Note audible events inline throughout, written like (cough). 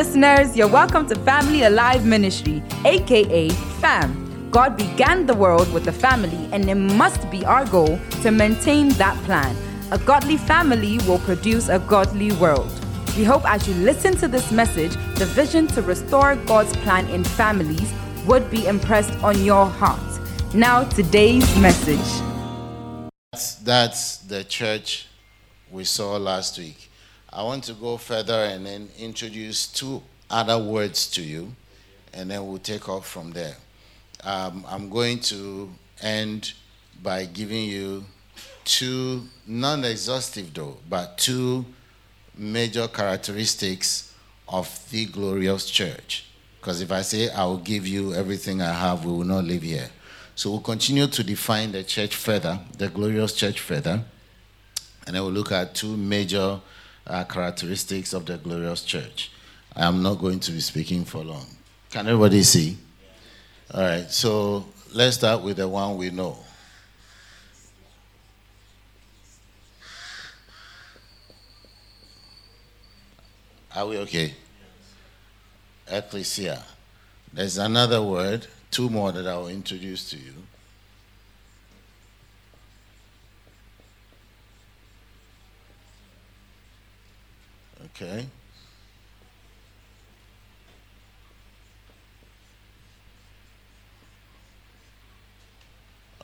listeners, you're welcome to Family Alive Ministry, aka FAM. God began the world with a family, and it must be our goal to maintain that plan. A godly family will produce a godly world. We hope as you listen to this message, the vision to restore God's plan in families would be impressed on your heart. Now, today's message. That's, that's the church we saw last week. I want to go further and then introduce two other words to you, and then we'll take off from there. Um, I'm going to end by giving you two, non exhaustive though, but two major characteristics of the glorious church. Because if I say I will give you everything I have, we will not live here. So we'll continue to define the church further, the glorious church further, and then we'll look at two major uh, characteristics of the glorious church. I am not going to be speaking for long. Can everybody see? All right, so let's start with the one we know. Are we okay? Ecclesia. There's another word, two more that I will introduce to you. Okay.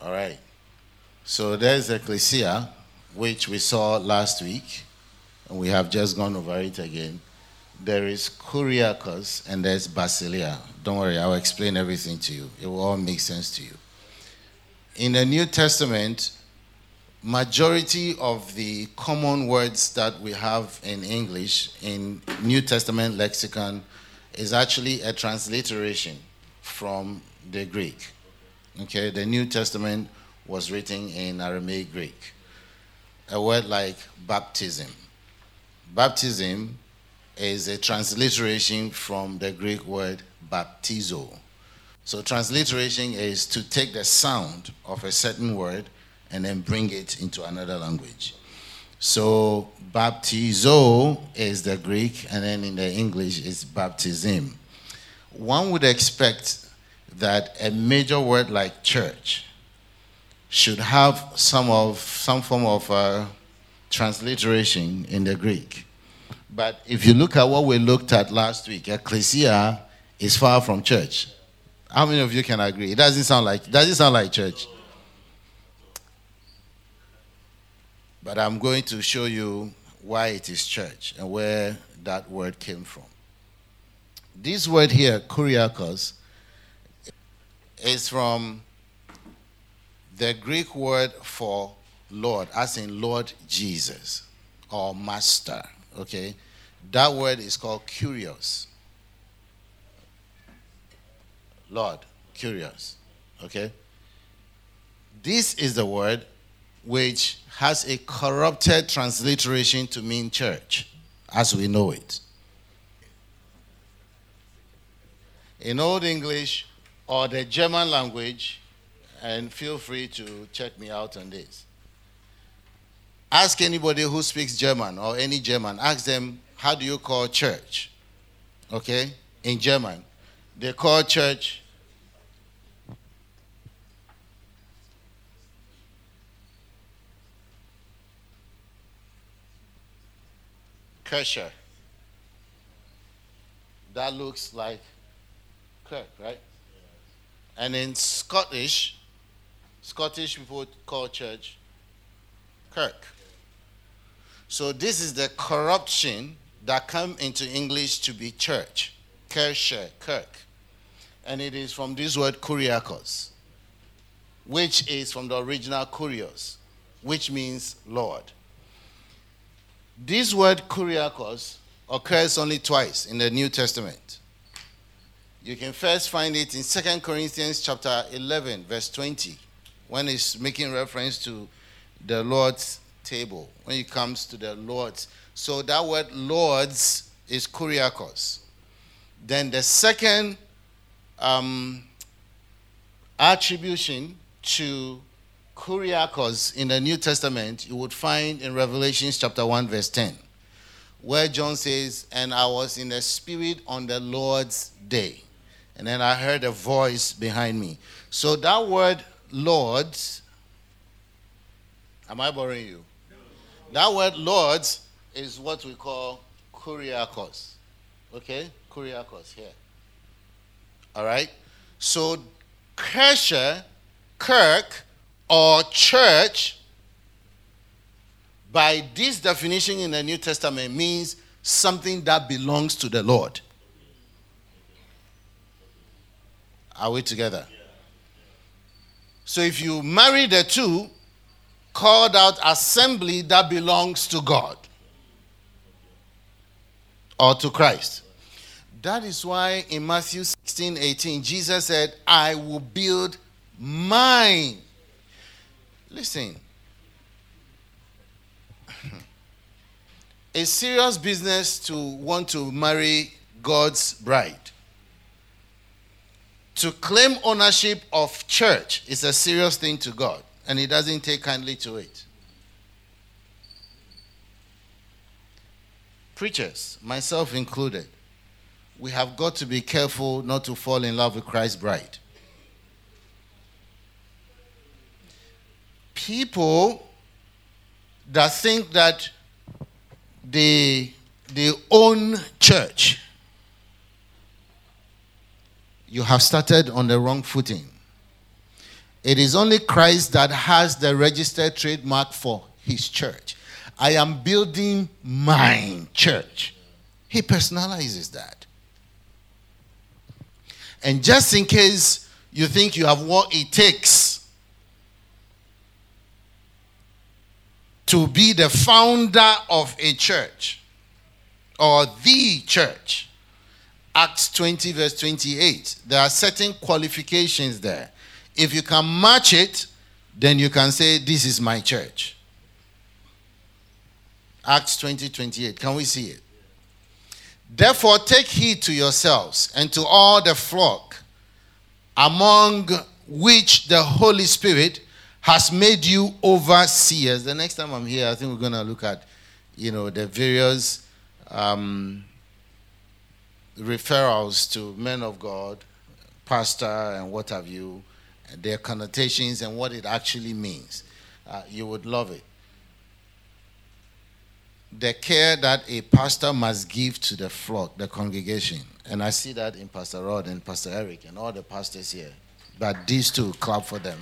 All right. So there's ecclesia, which we saw last week, and we have just gone over it again. There is kuriakos and there's basileia. Don't worry, I'll explain everything to you. It will all make sense to you. In the New Testament, majority of the common words that we have in English in New Testament lexicon is actually a transliteration from the Greek. Okay, the New Testament was written in Aramaic Greek. A word like baptism. Baptism is a transliteration from the Greek word baptizo. So, transliteration is to take the sound of a certain word and then bring it into another language. So baptizo is the Greek, and then in the English is baptism. One would expect that a major word like church should have some of some form of uh, transliteration in the Greek. But if you look at what we looked at last week, ecclesia is far from church. How many of you can agree? It doesn't sound like does it sound like church? But I'm going to show you why it is church and where that word came from. This word here, kuriakos, is from the Greek word for Lord, as in Lord Jesus or Master. Okay? That word is called kurios. Lord, kurios. Okay? This is the word which has a corrupted transliteration to mean church, as we know it. In Old English or the German language, and feel free to check me out on this. Ask anybody who speaks German or any German, ask them, how do you call church? Okay? In German, they call church Kirche. That looks like Kirk, right? And in Scottish, Scottish people call church Kirk. So this is the corruption that come into English to be church. Kirche, Kirk. And it is from this word kuriakos, which is from the original kurios, which means Lord. This word kuriakos occurs only twice in the New Testament. You can first find it in 2 Corinthians chapter 11 verse 20 when it's making reference to the Lord's table when it comes to the Lord's. So that word Lord's is kuriakos. Then the second um, attribution to Kuriakos in the New Testament, you would find in Revelation chapter 1, verse 10, where John says, And I was in the spirit on the Lord's day. And then I heard a voice behind me. So that word Lord's, am I boring you? That word Lord's is what we call kuriakos. Okay? Kuriakos here. All right? So, Kesher, Kirk, or church, by this definition in the New Testament, means something that belongs to the Lord. Are we together? So if you marry the two, called out assembly that belongs to God or to Christ. That is why in Matthew 16 18, Jesus said, I will build mine. Listen, a serious business to want to marry God's bride. To claim ownership of church is a serious thing to God, and He doesn't take kindly to it. Preachers, myself included, we have got to be careful not to fall in love with Christ's bride. People that think that they, they own church, you have started on the wrong footing. It is only Christ that has the registered trademark for his church. I am building my church. He personalizes that. And just in case you think you have what it takes to be the founder of a church or the church, Acts 20, verse 28, there are certain qualifications there. If you can match it, then you can say, This is my church. Acts 20, 28. Can we see it? Therefore, take heed to yourselves and to all the flock among which the Holy Spirit has made you overseers. The next time I'm here, I think we're going to look at, you know, the various um, referrals to men of God, pastor, and what have you, their connotations and what it actually means. Uh, you would love it the care that a pastor must give to the flock, the congregation. And I see that in Pastor Rod and Pastor Eric and all the pastors here. But these two, clap for them.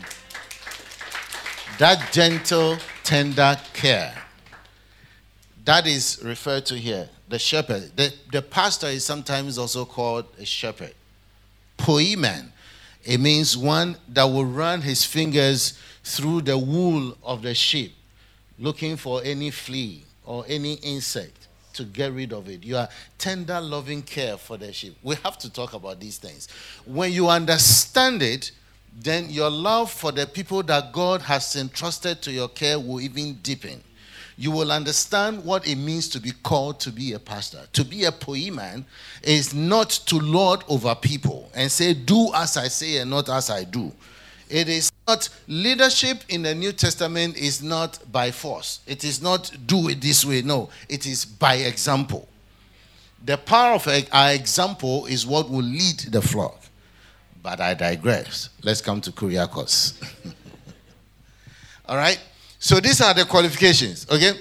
That gentle, tender care. That is referred to here. The shepherd. The, the pastor is sometimes also called a shepherd. Poimen. It means one that will run his fingers through the wool of the sheep, looking for any flea or any insect to get rid of it. You are tender, loving care for the sheep. We have to talk about these things. When you understand it, then your love for the people that God has entrusted to your care will even deepen. You will understand what it means to be called to be a pastor. To be a poimen is not to lord over people and say, Do as I say and not as I do. It is not leadership in the New Testament is not by force. It is not do it this way. No, it is by example. The power of our example is what will lead the flock. But I digress. Let's come to Kuriakos. (laughs) All right? So these are the qualifications, okay?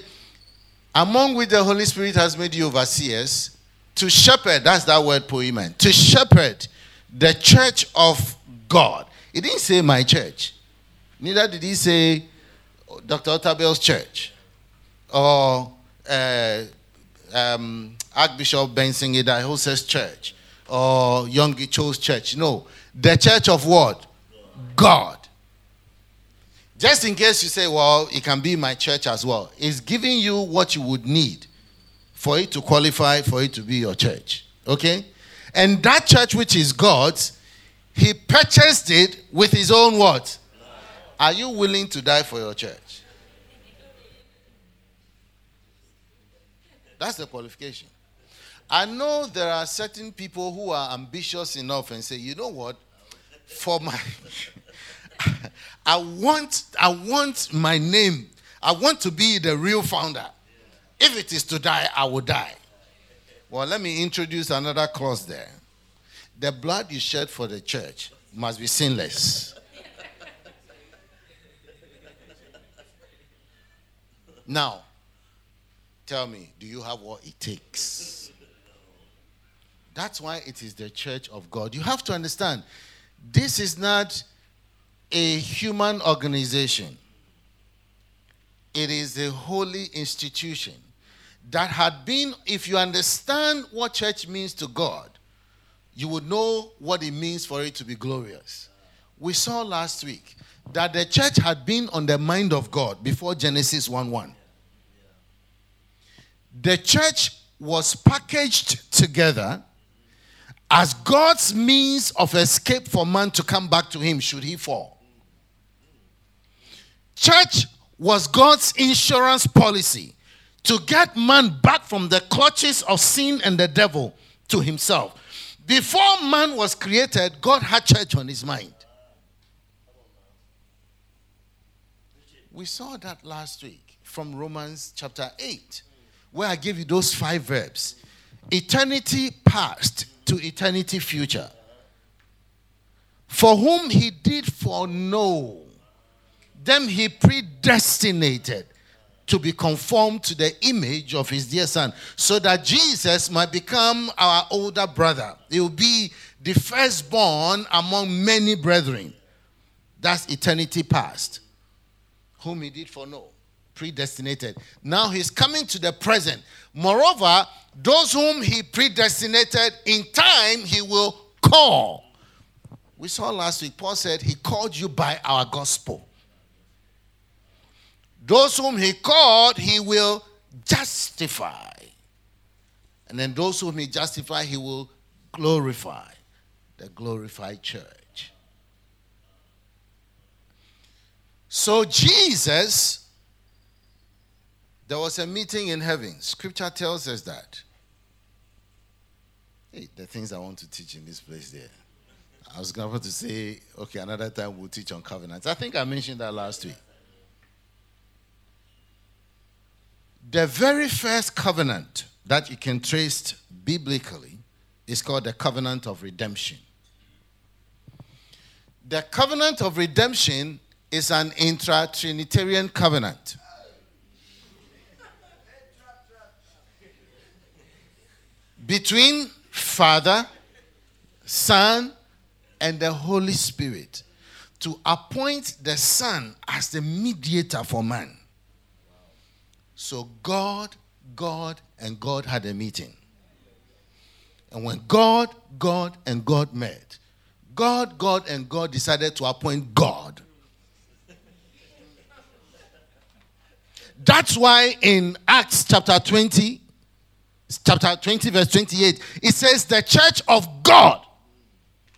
Among which the Holy Spirit has made you overseers to shepherd, that's that word poimen, to shepherd the church of God. He didn't say my church. Neither did he say Dr. Otabil's church or uh, um, Archbishop Benson Idahosa's church or Young Cho's church. No. The church of what? God. Just in case you say, well, it can be my church as well. It's giving you what you would need for it to qualify for it to be your church. Okay? And that church which is God's he purchased it with his own what? Are you willing to die for your church? That's the qualification. I know there are certain people who are ambitious enough and say, you know what? For my (laughs) I want I want my name. I want to be the real founder. If it is to die, I will die. Well, let me introduce another clause there. The blood you shed for the church must be sinless. now, tell me, do you have what it takes? That's why it is the church of God. You have to understand, this is not a human organization, it is a holy institution that had been, if you understand what church means to God, you would know what it means for it to be glorious. We saw last week that the church had been on the mind of God before Genesis 1 1. The church was packaged together as God's means of escape for man to come back to Him should he fall. Church was God's insurance policy to get man back from the clutches of sin and the devil to Himself. Before man was created, God had church on his mind. We saw that last week from Romans chapter 8, where I gave you those five verbs eternity past to eternity future. For whom he did foreknow, them he predestinated to be conformed to the image of his dear son, so that Jesus might become our older brother. He will be the firstborn among many brethren. That's eternity past, whom he did foreknow, predestinated. Now he's coming to the present. Moreover, those whom he predestinated in time, he will call. We saw last week, Paul said, He called you by our gospel. Those whom he called, he will justify. And then those whom he justify, he will glorify. The glorified church. So, Jesus, there was a meeting in heaven. Scripture tells us that. Hey, the things I want to teach in this place there. I was going to say, okay, another time we'll teach on covenants. I think I mentioned that last week. The very first covenant that you can trace biblically is called the covenant of redemption. The covenant of redemption is an intra Trinitarian covenant. Between Father, Son, and the Holy Spirit to appoint the Son as the mediator for man. So God, God, and God had a meeting. And when God, God, and God met, God, God, and God decided to appoint God. That's why in Acts chapter 20, chapter 20, verse 28, it says, The church of God,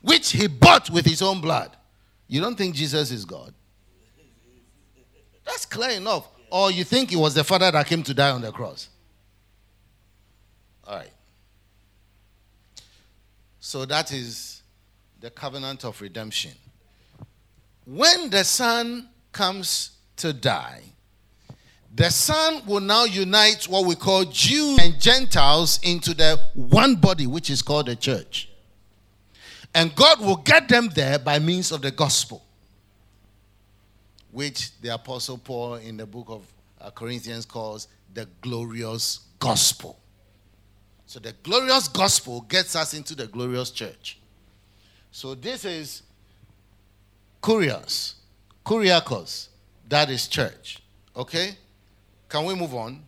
which he bought with his own blood. You don't think Jesus is God? That's clear enough. Or you think it was the Father that came to die on the cross? All right. So that is the covenant of redemption. When the Son comes to die, the Son will now unite what we call Jews and Gentiles into the one body, which is called the church. And God will get them there by means of the gospel which the Apostle Paul in the book of uh, Corinthians calls the glorious gospel. So the glorious gospel gets us into the glorious church. So this is Kurios, Kuriakos. That is church. Okay? Can we move on?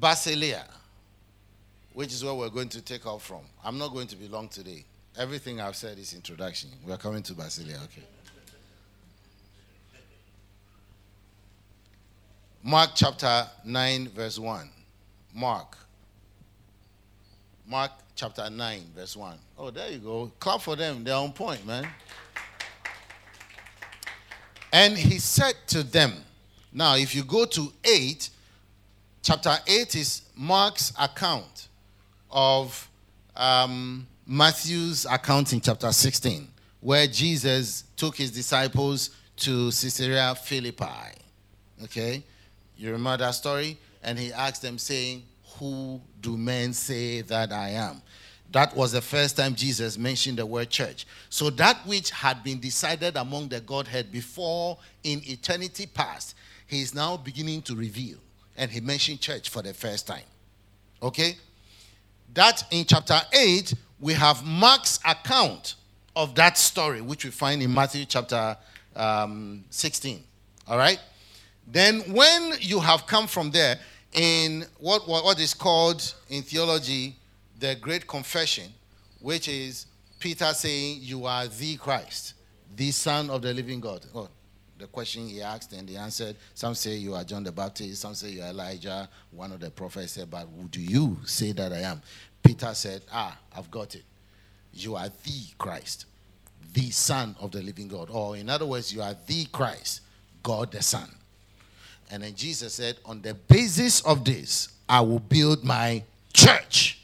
Basileia, which is where we're going to take off from. I'm not going to be long today. Everything I've said is introduction. We are coming to Basileia. Okay. Mark chapter 9, verse 1. Mark. Mark chapter 9, verse 1. Oh, there you go. Clap for them. They're on point, man. And he said to them, now, if you go to 8, chapter 8 is Mark's account of um, Matthew's account in chapter 16, where Jesus took his disciples to Caesarea Philippi. Okay? You remember that story? And he asked them, saying, Who do men say that I am? That was the first time Jesus mentioned the word church. So that which had been decided among the Godhead before in eternity past, he is now beginning to reveal. And he mentioned church for the first time. Okay? That in chapter 8, we have Mark's account of that story, which we find in Matthew chapter um, 16. All right? Then, when you have come from there, in what, what, what is called in theology the Great Confession, which is Peter saying, You are the Christ, the Son of the living God. Oh, the question he asked and he answered. Some say you are John the Baptist, some say you are Elijah. One of the prophets said, But who do you say that I am? Peter said, Ah, I've got it. You are the Christ, the Son of the living God. Or, in other words, you are the Christ, God the Son. And then Jesus said, On the basis of this, I will build my church.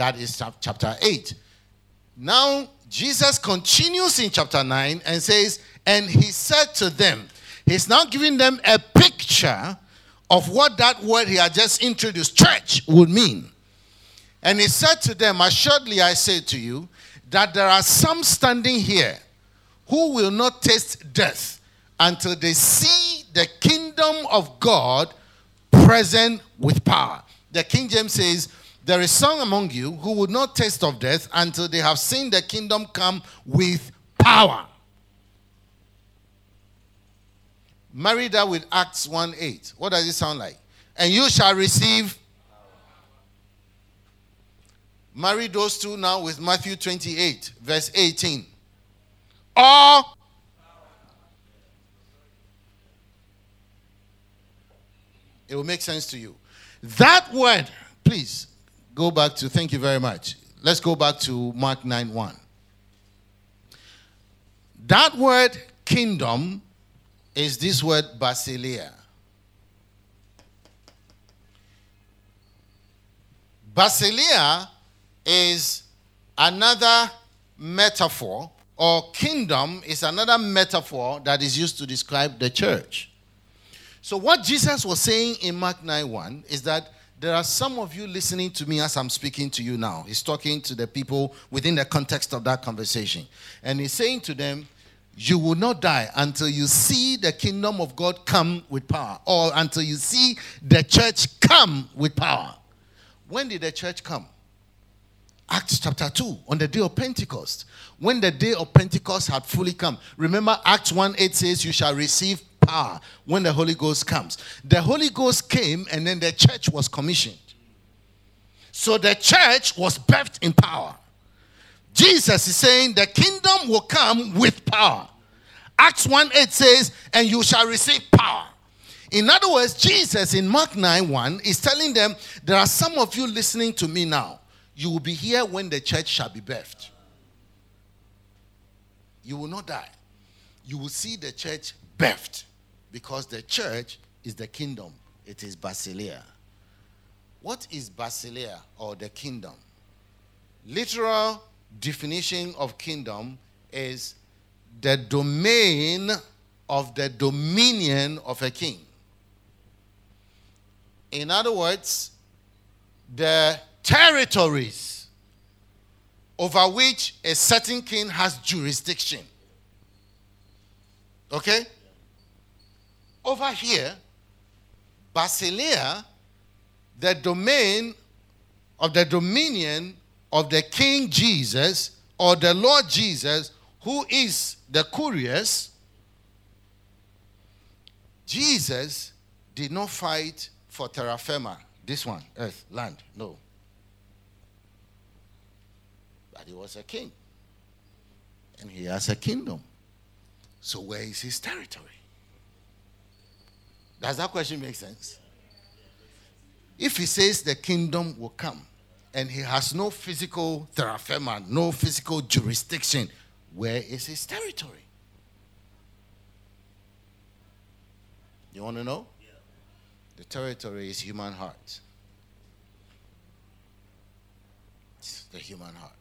That is chapter 8. Now, Jesus continues in chapter 9 and says, And he said to them, He's now giving them a picture of what that word he had just introduced, church, would mean. And he said to them, Assuredly I say to you, that there are some standing here who will not taste death until they see the kingdom of God present with power. The King James says, There is some among you who would not taste of death until they have seen the kingdom come with power. Marry that with Acts 1 8. What does it sound like? And you shall receive. Marry those two now with Matthew 28, verse 18. Or it will make sense to you. That word, please go back to, thank you very much. Let's go back to Mark 9 1. That word kingdom is this word basileia. Basileia is another metaphor, or kingdom is another metaphor that is used to describe the church. So, what Jesus was saying in Mark 9 1 is that there are some of you listening to me as I'm speaking to you now. He's talking to the people within the context of that conversation. And he's saying to them, You will not die until you see the kingdom of God come with power, or until you see the church come with power. When did the church come? Acts chapter 2, on the day of Pentecost. When the day of Pentecost had fully come. Remember, Acts 1 8 says, You shall receive power when the Holy Ghost comes. The Holy Ghost came and then the church was commissioned. So the church was birthed in power. Jesus is saying the kingdom will come with power. Acts 1 8 says, And you shall receive power. In other words, Jesus in Mark 9 1 is telling them, There are some of you listening to me now. You will be here when the church shall be birthed. You will not die. You will see the church birthed because the church is the kingdom, it is Basileia. What is Basileia or the kingdom? Literal definition of kingdom is the domain of the dominion of a king. In other words, the territories over which a certain king has jurisdiction. Okay? Over here, Basileia, the domain of the dominion of the King Jesus or the Lord Jesus, who is the Kurios, Jesus did not fight for terra firma, this one, earth, land, no. But he was a king. And he has a kingdom. So where is his territory? Does that question make sense? If he says the kingdom will come and he has no physical terra firma, no physical jurisdiction, where is his territory? You want to know? The territory is human heart. It's the human heart.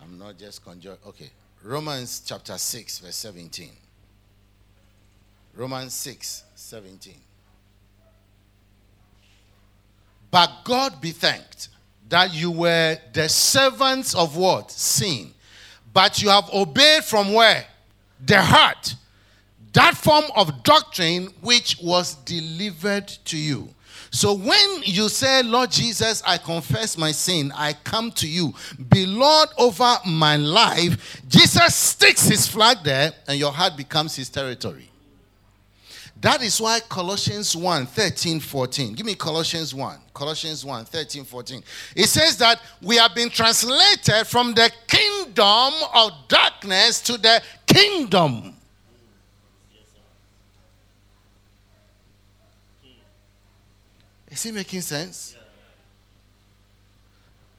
I'm not just conjuring. Okay, Romans chapter 6, verse 17. Romans 6, 17. But God be thanked that you were the servants of what? Sin. But you have obeyed from where? The heart. That form of doctrine which was delivered to you. So when you say, Lord Jesus, I confess my sin, I come to you, be Lord over my life, Jesus sticks his flag there and your heart becomes his territory. That is why Colossians 1 13, 14. Give me Colossians 1. Colossians 1 13, 14. It says that we have been translated from the kingdom of darkness to the kingdom. Is it making sense?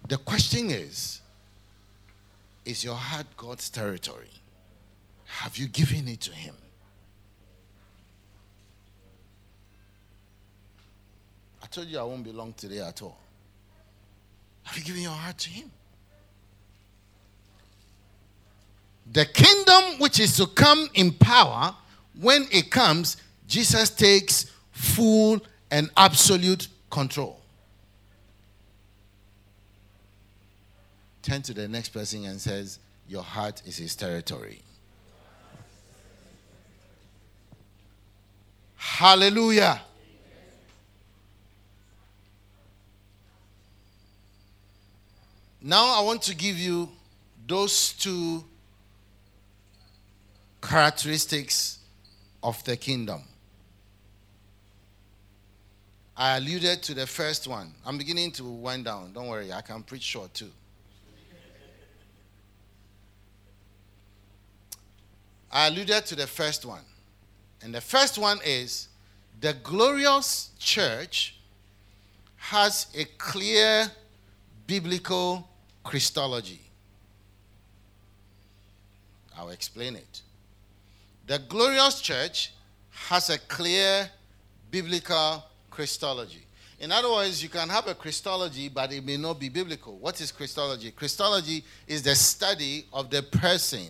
The question is Is your heart God's territory? Have you given it to Him? Told you I won't belong today at all. Have you given your heart to Him? The kingdom which is to come in power, when it comes, Jesus takes full and absolute control. Turn to the next person and says, Your heart is his territory. Hallelujah. Now I want to give you those two characteristics of the kingdom. I alluded to the first one. I'm beginning to wind down. Don't worry, I can preach short too. I alluded to the first one. And the first one is the glorious church has a clear biblical Christology. I'll explain it. The glorious church has a clear biblical Christology. In other words, you can have a Christology, but it may not be biblical. What is Christology? Christology is the study of the person,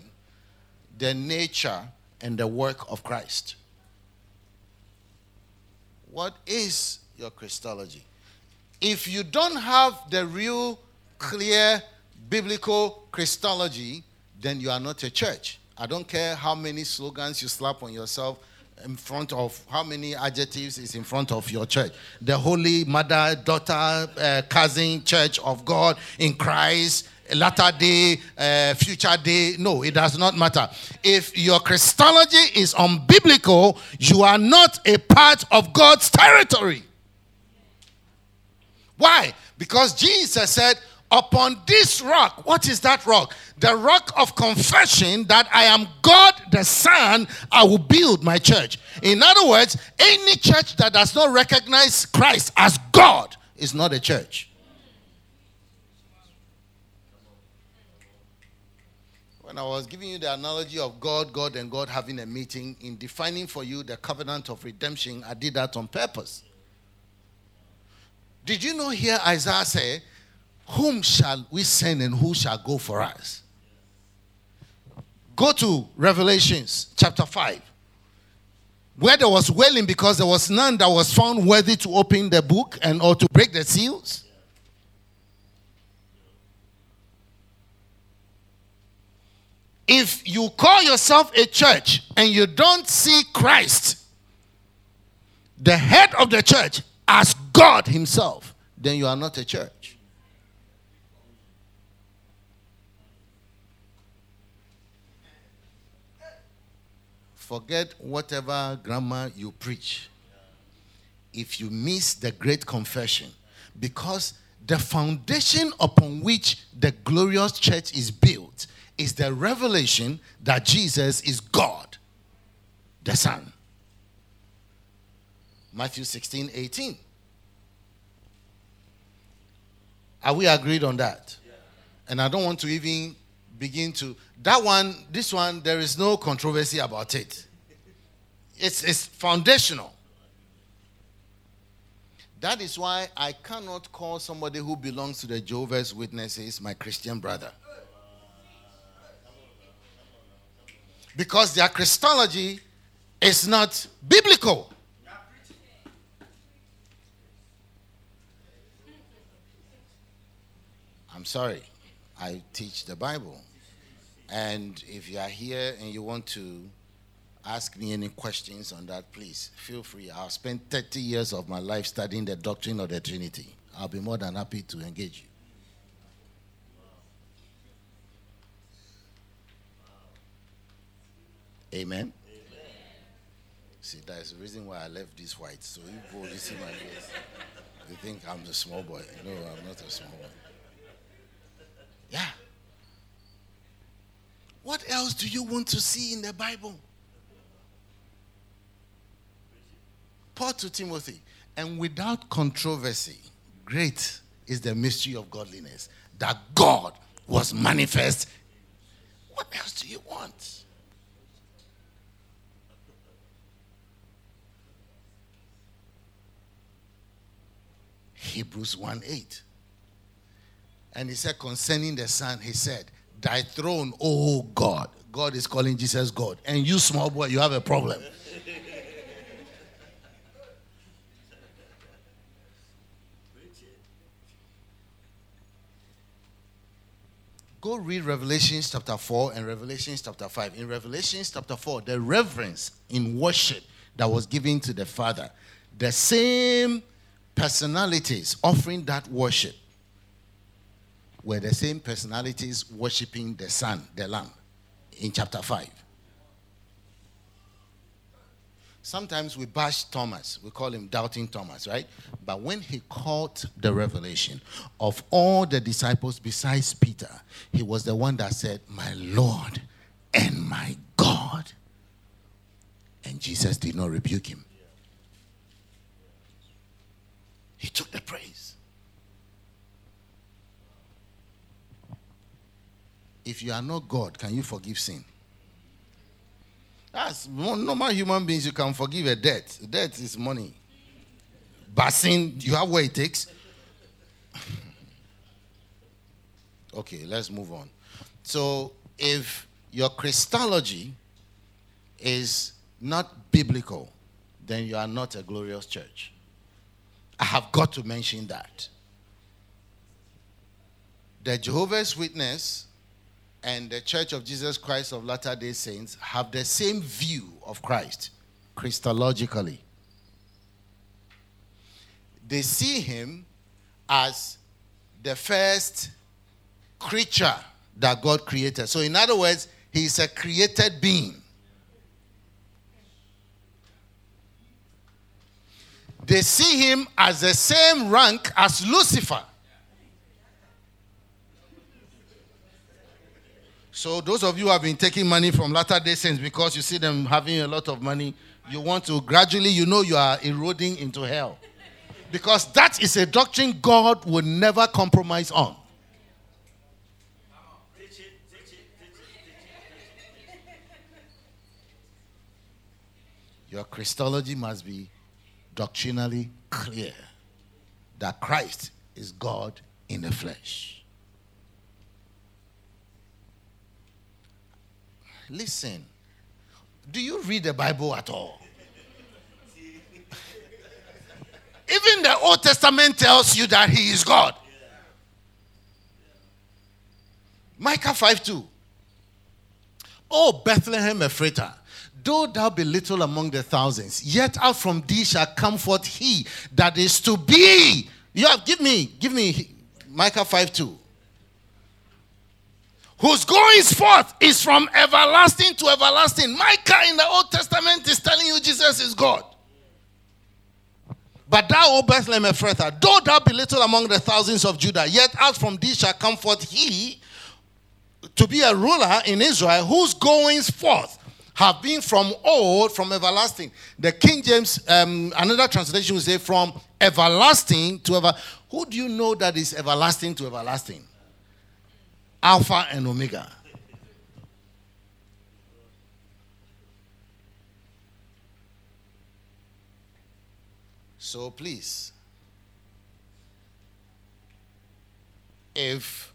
the nature, and the work of Christ. What is your Christology? If you don't have the real clear biblical Christology, then you are not a church. I don't care how many slogans you slap on yourself in front of how many adjectives is in front of your church. The holy mother, daughter, uh, cousin, church of God in Christ, latter day, uh, future day. No, it does not matter. If your Christology is unbiblical, you are not a part of God's territory. Why? Because Jesus said, upon this rock, what is that rock? The rock of confession that I am God the Son, I will build my church. In other words, any church that does not recognize Christ as God is not a church. When I was giving you the analogy of God, God, and God having a meeting in defining for you the covenant of redemption, I did that on purpose. Did you know here Isaiah say, whom shall we send and who shall go for us? Go to Revelations chapter 5, where there was wailing because there was none that was found worthy to open the book and or to break the seals. If you call yourself a church and you don't see Christ, the head of the church, as God Himself, then you are not a church. Forget whatever grammar you preach. If you miss the great confession, because the foundation upon which the glorious church is built is the revelation that Jesus is God, the Son. Matthew 16, 18. Are we agreed on that? And I don't want to even begin to that one this one there is no controversy about it it's, it's foundational that is why i cannot call somebody who belongs to the jehovah's witnesses my christian brother Because their Christology is not biblical. I'm sorry. I teach the Bible. And if you are here and you want to ask me any questions on that, please feel free. I've spent 30 years of my life studying the doctrine of the Trinity. I'll be more than happy to engage you. Amen. Amen. See, that's the reason why I left this white. So you go, see my face. You think I'm the small boy. No, I'm not a small boy. Yeah. What else do you want to see in the Bible? Paul to Timothy, and without controversy, great is the mystery of godliness that God was manifest. What else do you want? Hebrews 1 8. And he said, concerning the Son, he said, Thy throne, oh God. God is calling Jesus God. And you, small boy, you have a problem. Go read Revelations chapter 4 and Revelations chapter 5. In Revelations chapter 4, the reverence in worship that was given to the Father, the same personalities offering that worship were the same personalities worshiping the Son, the Lamb, in chapter 5. Sometimes we bash Thomas, we call him doubting Thomas, right? But when he caught the revelation of all the disciples besides Peter, he was the one that said, My Lord and my God. And Jesus did not rebuke him. He took the praise. If you are not God, can you forgive sin? As normal human beings, you can forgive a debt. Debt is money. But sin, you have what it takes. (laughs) okay, let's move on. So, if your Christology is not biblical, then you are not a glorious church. I have got to mention that. The Jehovah's Witness and the Church of Jesus Christ of Latter day Saints have the same view of Christ, Christologically. They see him as the first creature that God created. So, in other words, he is a created being. they see him as the same rank as Lucifer. So, those of you who have been taking money from Latter day Saints because you see them having a lot of money, you want to gradually, you know, you are eroding into hell. Because that is a doctrine God will never compromise on. Your Christology must be doctrinally clear that Christ is God in the flesh. Listen, do you read the Bible at all? Even the Old Testament tells you that He is God. Micah 5 2. Oh, Bethlehem Ephratah Though thou be little among the thousands, yet out from thee shall come forth he that is to be. You have, give me, give me Micah 5 2. Whose goings forth is from everlasting to everlasting. Micah in the Old Testament is telling you Jesus is God. But thou, O Bethlehem Ephrathah, though thou be little among the thousands of Judah, yet out from thee shall come forth he to be a ruler in Israel, whose goings forth have been from old, from everlasting. The King James, um, another translation will say from everlasting to ever. Who do you know that is everlasting to everlasting? Alpha and Omega. So please, if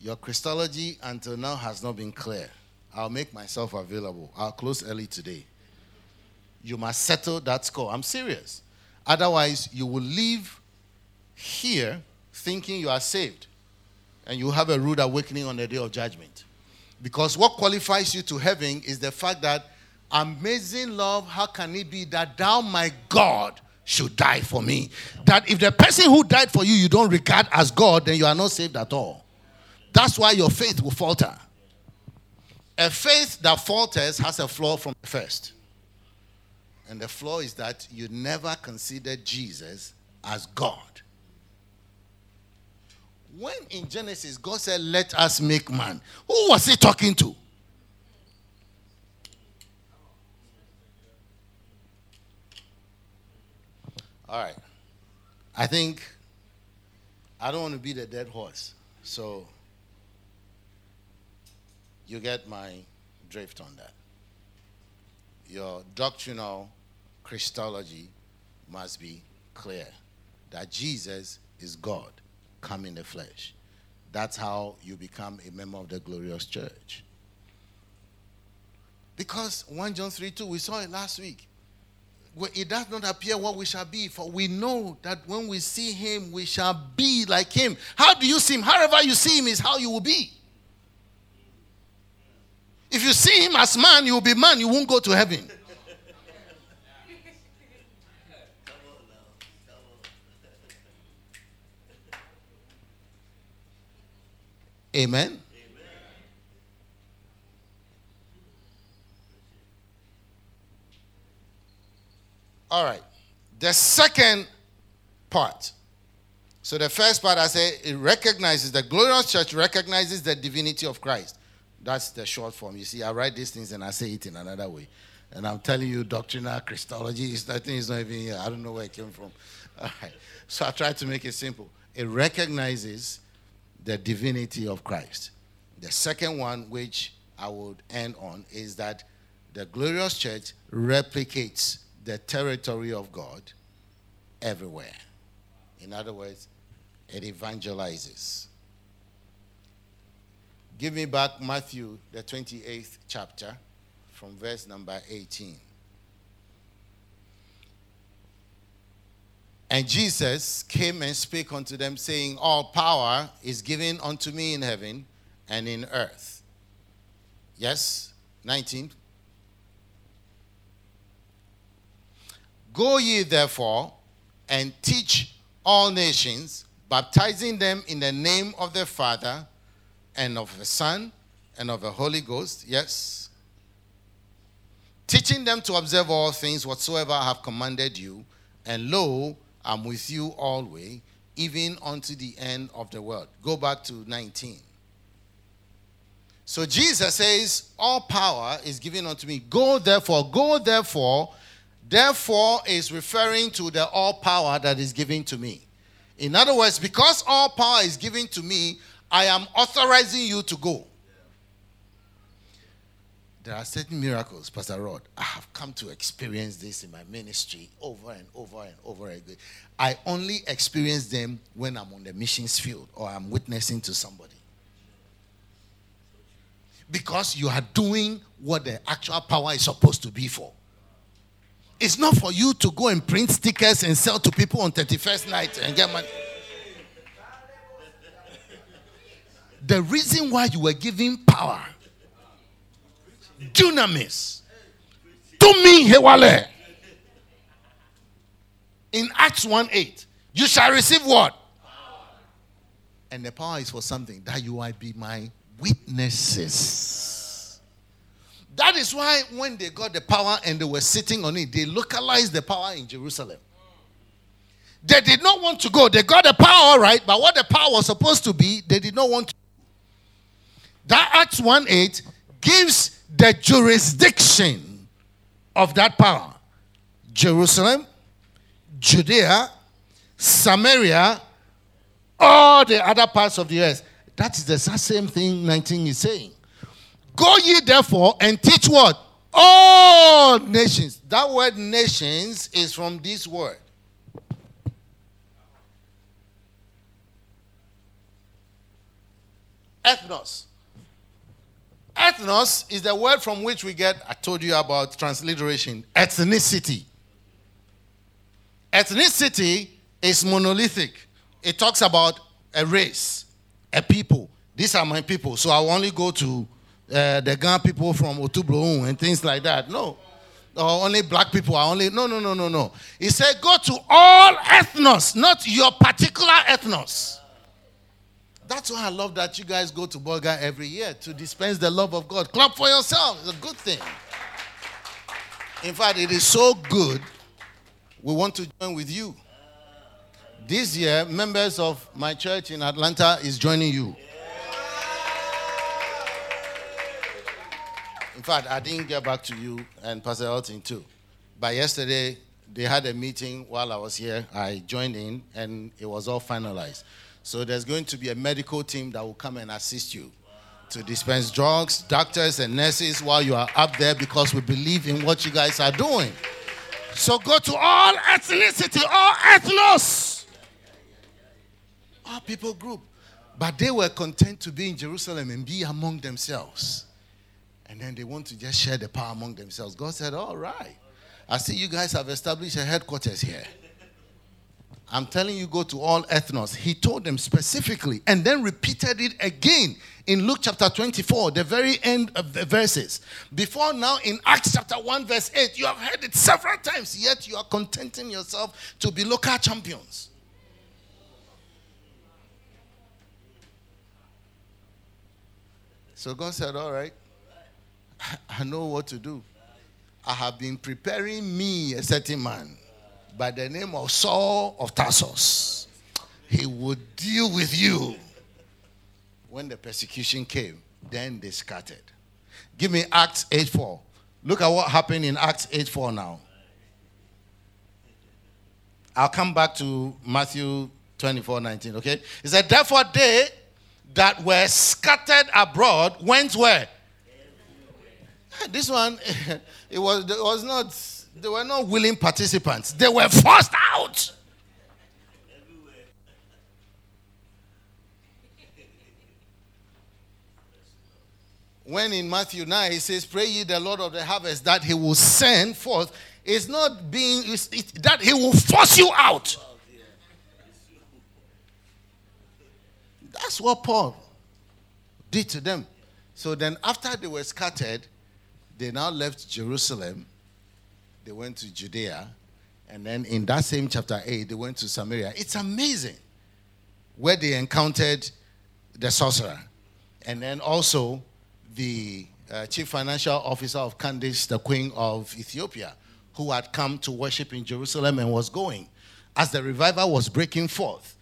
your Christology until now has not been clear, I'll make myself available. I'll close early today. You must settle that score. I'm serious. Otherwise, you will leave here thinking you are saved and you have a rude awakening on the day of judgment. Because what qualifies you to heaven is the fact that amazing love, how can it be that thou, my God, should die for me? That if the person who died for you, you don't regard as God, then you are not saved at all. That's why your faith will falter. A faith that falters has a flaw from the first. And the flaw is that you never considered Jesus as God. When in Genesis God said, Let us make man, who was he talking to? All right. I think I don't want to be the dead horse. So you get my drift on that. Your doctrinal Christology must be clear that Jesus is God come in the flesh. That's how you become a member of the glorious church. Because 1 John 3 2, we saw it last week. It does not appear what we shall be, for we know that when we see him, we shall be like him. How do you see him? However, you see him is how you will be. If you see him as man, you will be man, you won't go to heaven. Amen. Amen. All right. The second part. So the first part, I say, it recognizes the glorious church recognizes the divinity of Christ. That's the short form. You see, I write these things and I say it in another way. And I'm telling you, doctrinal Christology is that is not even here. I don't know where it came from. All right. So I try to make it simple. It recognizes the divinity of Christ. The second one, which I would end on, is that the glorious church replicates the territory of God everywhere. In other words, it evangelizes. Give me back Matthew, the 28th chapter, from verse number 18. And Jesus came and spake unto them, saying, All power is given unto me in heaven and in earth. Yes, 19. Go ye therefore and teach all nations, baptizing them in the name of the Father and of the Son and of the Holy Ghost. Yes. Teaching them to observe all things whatsoever I have commanded you. And lo, I'm with you always, even unto the end of the world. Go back to 19. So Jesus says, All power is given unto me. Go therefore, go therefore. Therefore is referring to the all power that is given to me. In other words, because all power is given to me, I am authorizing you to go. There are certain miracles, Pastor Rod. I have come to experience this in my ministry over and over and over again. I only experience them when I'm on the missions field or I'm witnessing to somebody. Because you are doing what the actual power is supposed to be for. It's not for you to go and print stickers and sell to people on 31st night and get money. The reason why you were giving power dunamis. To me, Hewale. In Acts 1 8, you shall receive what? And the power is for something that you might be my witnesses. That is why when they got the power and they were sitting on it, they localized the power in Jerusalem. They did not want to go. They got the power, right? But what the power was supposed to be, they did not want to. That Acts 1 8 gives the jurisdiction of that power Jerusalem, Judea, Samaria, all the other parts of the earth. That is the same thing 19 is saying. Go ye therefore and teach what? All nations. That word nations is from this word. Ethnos. Ethnos is the word from which we get, I told you about transliteration, ethnicity. Ethnicity is monolithic. It talks about a race, a people. These are my people. So I only go to uh, the Ghana people from Otubro and things like that. No. Or only black people are only. No, no, no, no, no. He said, go to all ethnos, not your particular ethnos. That's why I love that you guys go to Bolga every year to dispense the love of God. Clap for yourself. It's a good thing. In fact, it is so good, we want to join with you. This year, members of my church in Atlanta is joining you. In fact, I didn't get back to you and Pastor Elton too. But yesterday, they had a meeting while I was here. I joined in and it was all finalized. So there's going to be a medical team that will come and assist you to dispense drugs, doctors, and nurses while you are up there because we believe in what you guys are doing. So go to all ethnicity, all ethnos, all people group. But they were content to be in Jerusalem and be among themselves. And then they want to just share the power among themselves. God said, All right. I see you guys have established a headquarters here. I'm telling you, go to all ethnos. He told them specifically and then repeated it again in Luke chapter 24, the very end of the verses. Before now, in Acts chapter 1, verse 8, you have heard it several times, yet you are contenting yourself to be local champions. So God said, All right, I know what to do. I have been preparing me a certain man by the name of Saul of Tarsus. He would deal with you. When the persecution came, then they scattered. Give me Acts 8 4. Look at what happened in Acts 8 4 now. I'll come back to Matthew 24 19, okay? He said, Therefore, they that were scattered abroad went where? This one, (laughs) it was, it was not, they were not willing participants. They were forced out. When in Matthew 9 he says, Pray ye the Lord of the harvest that he will send forth, it's not being, it's, it's, that he will force you out. That's what Paul did to them. So then, after they were scattered, they now left Jerusalem. They went to Judea. And then in that same chapter 8, they went to Samaria. It's amazing where they encountered the sorcerer. And then also the uh, chief financial officer of Candace, the queen of Ethiopia, who had come to worship in Jerusalem and was going. As the revival was breaking forth,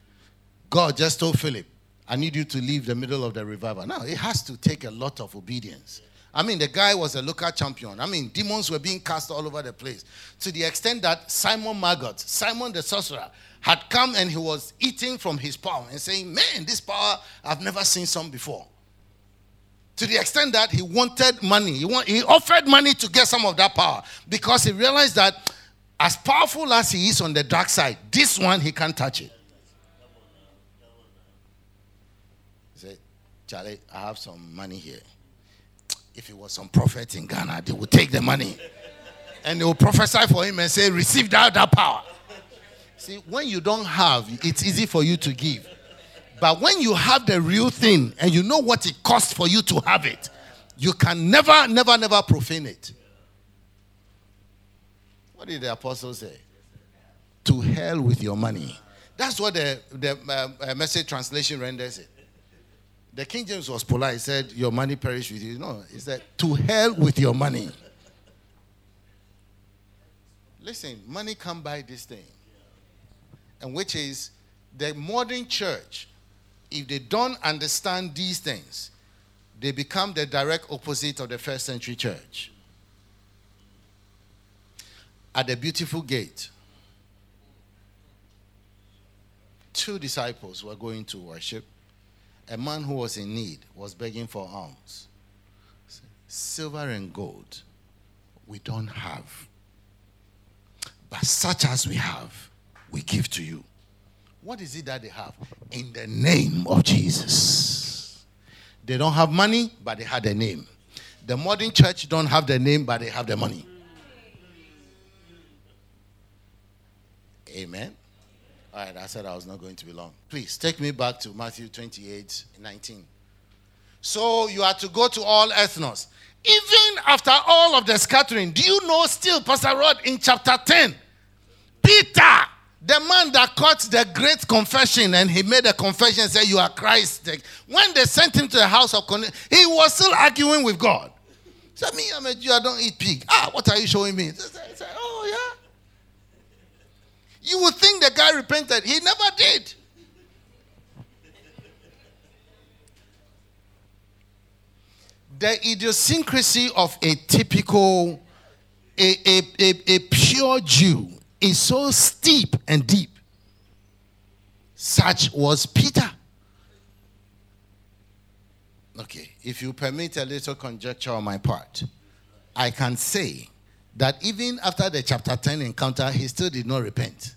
God just told Philip, I need you to leave the middle of the revival. Now, it has to take a lot of obedience. I mean, the guy was a local champion. I mean, demons were being cast all over the place to the extent that Simon Magus, Simon the sorcerer, had come and he was eating from his palm and saying, Man, this power, I've never seen some before. To the extent that he wanted money, he, want, he offered money to get some of that power because he realized that as powerful as he is on the dark side, this one he can't touch it. He said, Charlie, I have some money here if it was some prophet in Ghana, they would take the money and they will prophesy for him and say, Receive that, power. See, when you don't have, it's easy for you to give. But when you have the real thing and you know what it costs for you to have it, you can never, never, never profane it. What did the apostle say? To hell with your money. That's what the, the uh, uh message translation renders it. The King James was polite. He said, Your money perish with you. No, he said, To hell with your money. Listen, money can't buy this thing. And which is the modern church, if they don't understand these things, they become the direct opposite of the first century church. At the beautiful gate, two disciples were going to worship a man who was in need was begging for alms. Silver and gold we don't have. But such as we have, we give to you. What is it that they have? In the name of Jesus. They don't have money, but they had a name. The modern church don't have the name, but they have the money. Amen. All right, I said I was not going to be long. Please take me back to Matthew 28 19. So you are to go to all ethnos. Even after all of the scattering, do you know still, Pastor Rod, in chapter 10, Peter, the man that caught the great confession and he made a confession said, You are Christ. When they sent him to the house of Cornelius, he was still arguing with God. He said, Me, I'm a Jew, I don't eat pig. Ah, what are you showing me? Said, Oh, yeah. You would think the guy repented. He never did. The idiosyncrasy of a typical, a, a, a, a pure Jew is so steep and deep. Such was Peter. Okay, if you permit a little conjecture on my part, I can say that even after the chapter 10 encounter, he still did not repent.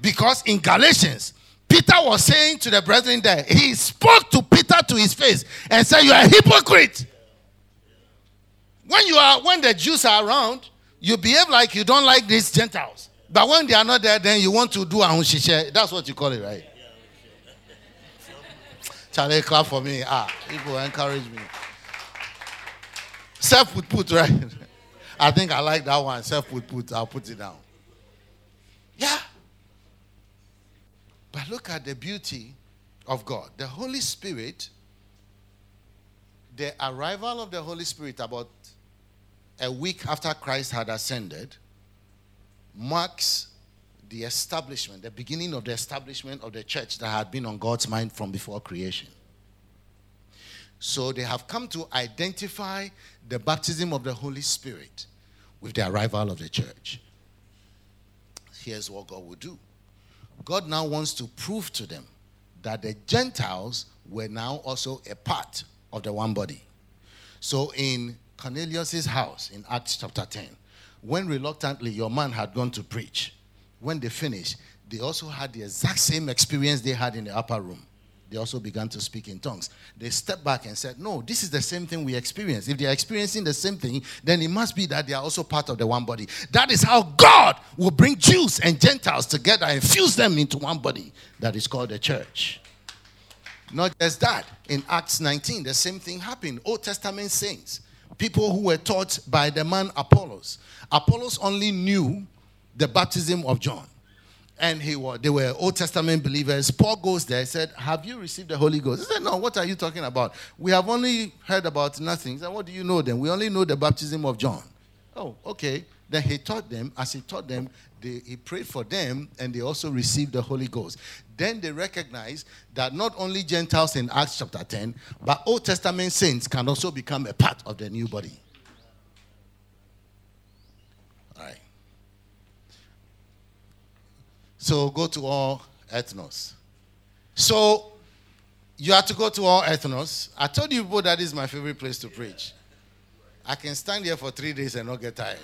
Because in Galatians, Peter was saying to the brethren there, he spoke to Peter to his face and said, You are a hypocrite. When you are when the Jews are around, you behave like you don't like these Gentiles. But when they are not there, then you want to do ahushishe. That's what you call it, right? Charlie, clap for me. Ah, people encourage me. Self put put, right? I think I like that one. Self put put. I'll put it down. Yeah. But look at the beauty of God. The Holy Spirit, the arrival of the Holy Spirit about a week after Christ had ascended marks the establishment, the beginning of the establishment of the church that had been on God's mind from before creation. So they have come to identify the baptism of the Holy Spirit with the arrival of the church. Here's what God will do God now wants to prove to them that the Gentiles were now also a part of the one body. So in Cornelius' house in Acts chapter 10, when reluctantly your man had gone to preach, when they finished, they also had the exact same experience they had in the upper room. They also began to speak in tongues. They stepped back and said, No, this is the same thing we experience. If they are experiencing the same thing, then it must be that they are also part of the one body. That is how God will bring Jews and Gentiles together and fuse them into one body that is called the church. Not just that, in Acts 19, the same thing happened. Old Testament saints people who were taught by the man Apollos. Apollos only knew the baptism of John. And he was, they were Old Testament believers. Paul goes there, said, Have you received the Holy Ghost? He said, No, what are you talking about? We have only heard about nothing. He said, What do you know then? We only know the baptism of John. Oh, okay. Then he taught them, as he taught them, they, he prayed for them and they also received the Holy Ghost. Then they recognized that not only Gentiles in Acts chapter 10, but Old Testament saints can also become a part of the new body. All right. So go to all ethnos. So you have to go to all ethnos. I told you people that is my favorite place to preach. I can stand here for three days and not get tired.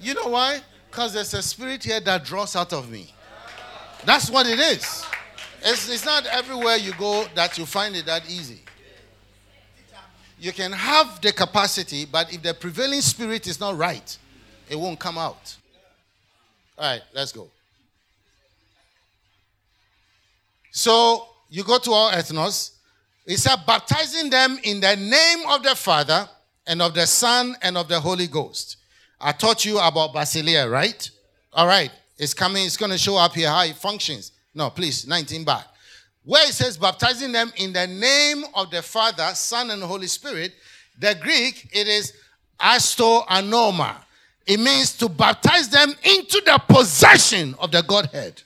You know why? Because there's a spirit here that draws out of me. That's what it is. It's, it's not everywhere you go that you find it that easy. You can have the capacity, but if the prevailing spirit is not right, it won't come out. All right, let's go. So you go to all ethnos. He said, baptizing them in the name of the Father and of the Son and of the Holy Ghost I taught you about Basileia, right? All right. It's coming. It's going to show up here how it functions. No, please, 19 back. Where it says baptizing them in the name of the Father, Son, and Holy Spirit, the Greek, it is eis to onoma. It means to baptize them into the possession of the Godhead.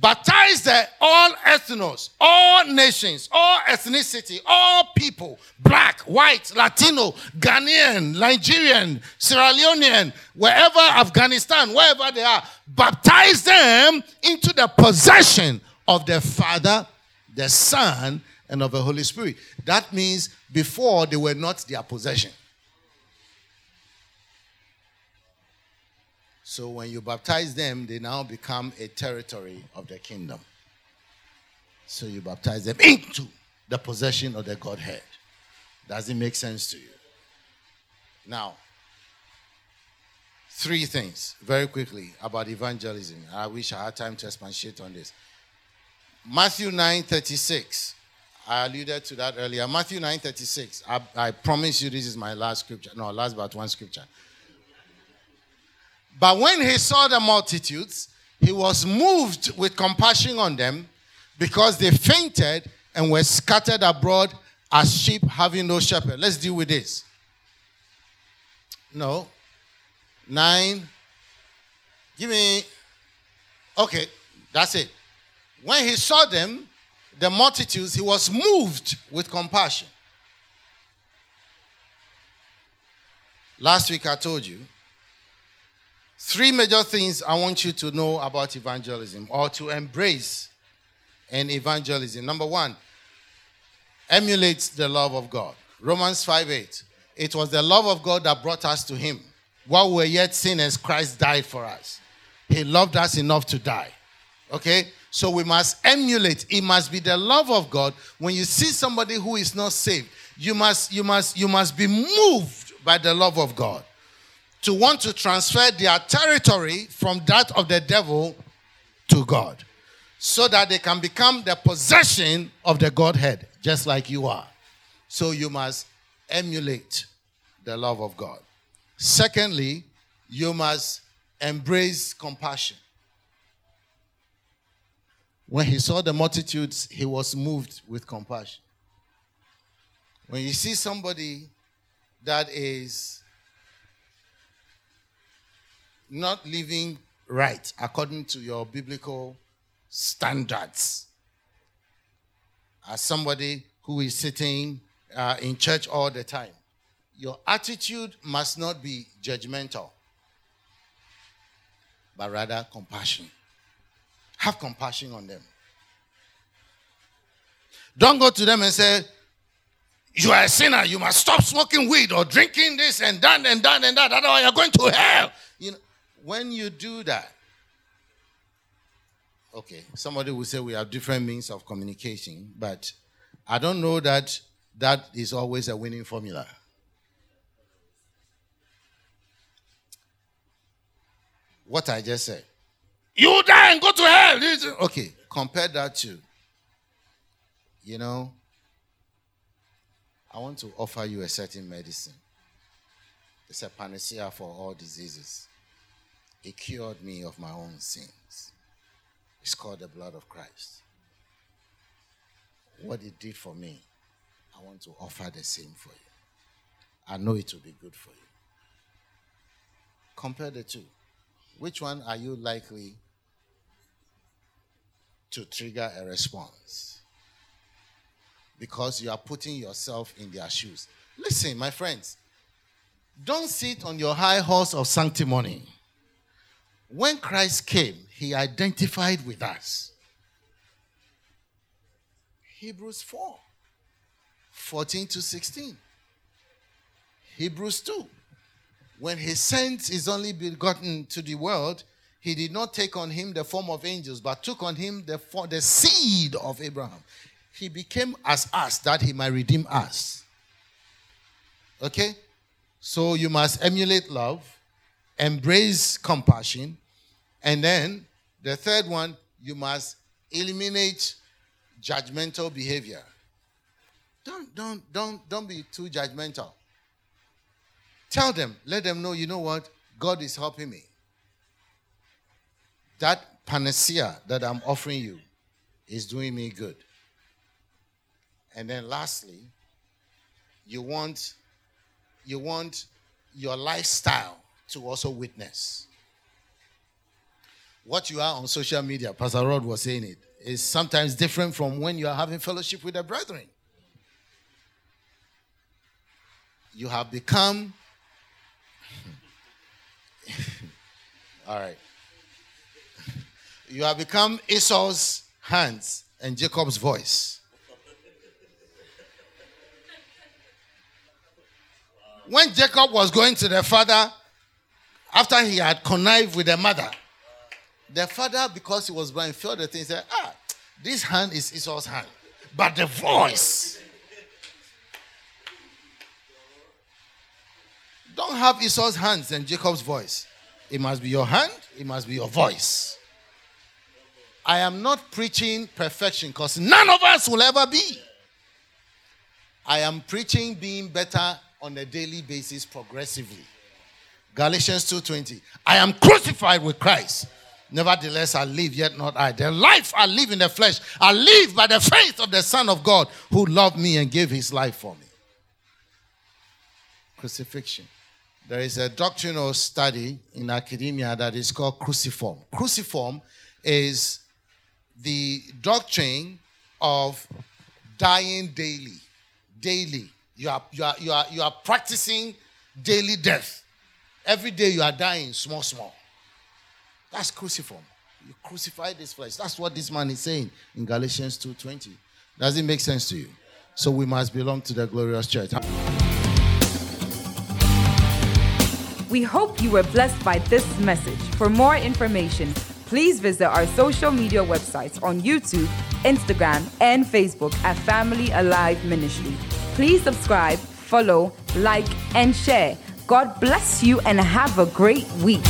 Baptize the all ethnos, all nations, all ethnicity, all people, black, white, Latino, Ghanaian, Nigerian, Sierra Leonean, wherever Afghanistan, wherever they are, baptize them into the possession of the Father, the Son, and of the Holy Spirit. That means before they were not their possession. So when you baptize them, they now become a territory of the kingdom. So you baptize them into the possession of the Godhead. Does it make sense to you? Now, three things very quickly about evangelism. I wish I had time to expatiate on this. Matthew 9 36. I alluded to that earlier. Matthew 9 36. I, I promise you this is my last scripture. No, last but one scripture. But when he saw the multitudes, he was moved with compassion on them because they fainted and were scattered abroad as sheep having no shepherd. Let's deal with this. No. Nine. Give me. Okay, that's it. When he saw them, the multitudes, he was moved with compassion. Last week I told you three major things I want you to know about evangelism or to embrace in evangelism. Number one, emulate the love of God. Romans 5 8. It was the love of God that brought us to Him. While we were yet sinners, Christ died for us. He loved us enough to die. Okay? So we must emulate. It must be the love of God. When you see somebody who is not saved, you must, you must, you must be moved by the love of God to want to transfer their territory from that of the devil to God so that they can become the possession of the Godhead, just like you are. So you must emulate the love of God. Secondly, you must embrace compassion. When he saw the multitudes, he was moved with compassion. When you see somebody that is not living right according to your biblical standards. As somebody who is sitting uh, in church all the time, your attitude must not be judgmental, but rather compassion. Have compassion on them. Don't go to them and say, You are a sinner. You must stop smoking weed or drinking this and that and that and that. Otherwise, you're going to hell. You know, when you do that, okay, somebody will say we have different means of communication, but I don't know that that is always a winning formula. What I just said. You die and go to hell. Okay, compare that to, you know, I want to offer you a certain medicine. It's a panacea for all diseases. It cured me of my own sins. It's called the blood of Christ. What it did for me, I want to offer the same for you. I know it will be good for you. Compare the two. Which one are you likely to trigger a response because you are putting yourself in their shoes. Listen, my friends, don't sit on your high horse of sanctimony. When Christ came, he identified with us. Hebrews 4 14 to 16. Hebrews 2. When he sent his only begotten to the world, he did not take on him the form of angels, but took on him the, the seed of Abraham. He became as us that he might redeem us. Okay? So you must emulate love, embrace compassion, and then the third one, you must eliminate judgmental behavior. Don't, don't, don't, don't be too judgmental. Tell them, let them know, you know what? God is helping me that panacea that I'm offering you is doing me good. And then lastly, you want you want your lifestyle to also witness. What you are on social media, Pastor Rod was saying it, is sometimes different from when you are having fellowship with the brethren. You have become (laughs) all right you have become Esau's hands and Jacob's voice. When Jacob was going to the father, after he had connived with the mother, the father, because he was blind, felt the thing, said, Ah, This hand is Esau's hand, but the voice. Don't have Esau's hands and Jacob's voice. It must be your hand, it must be your voice. I am not preaching perfection because none of us will ever be. I am preaching being better on a daily basis progressively. Galatians 2:20. I am crucified with Christ. Nevertheless, I live, yet not I. The life I live in the flesh, I live by the faith of the Son of God who loved me and gave his life for me. Crucifixion. There is a doctrinal study in academia that is called cruciform. Cruciform is the doctrine of dying daily. Daily. You are, you are, you are, you are practicing daily death. Every day you are dying small, small. That's cruciform. You crucify this flesh. That's what this man is saying in Galatians 2:20. Does it make sense to you? So we must belong to the glorious church. We hope you were blessed by this message. For more information, please visit our social media websites on YouTube, Instagram, and Facebook at Family Alive Ministry. Please subscribe, follow, like, and share. God bless you and have a great week.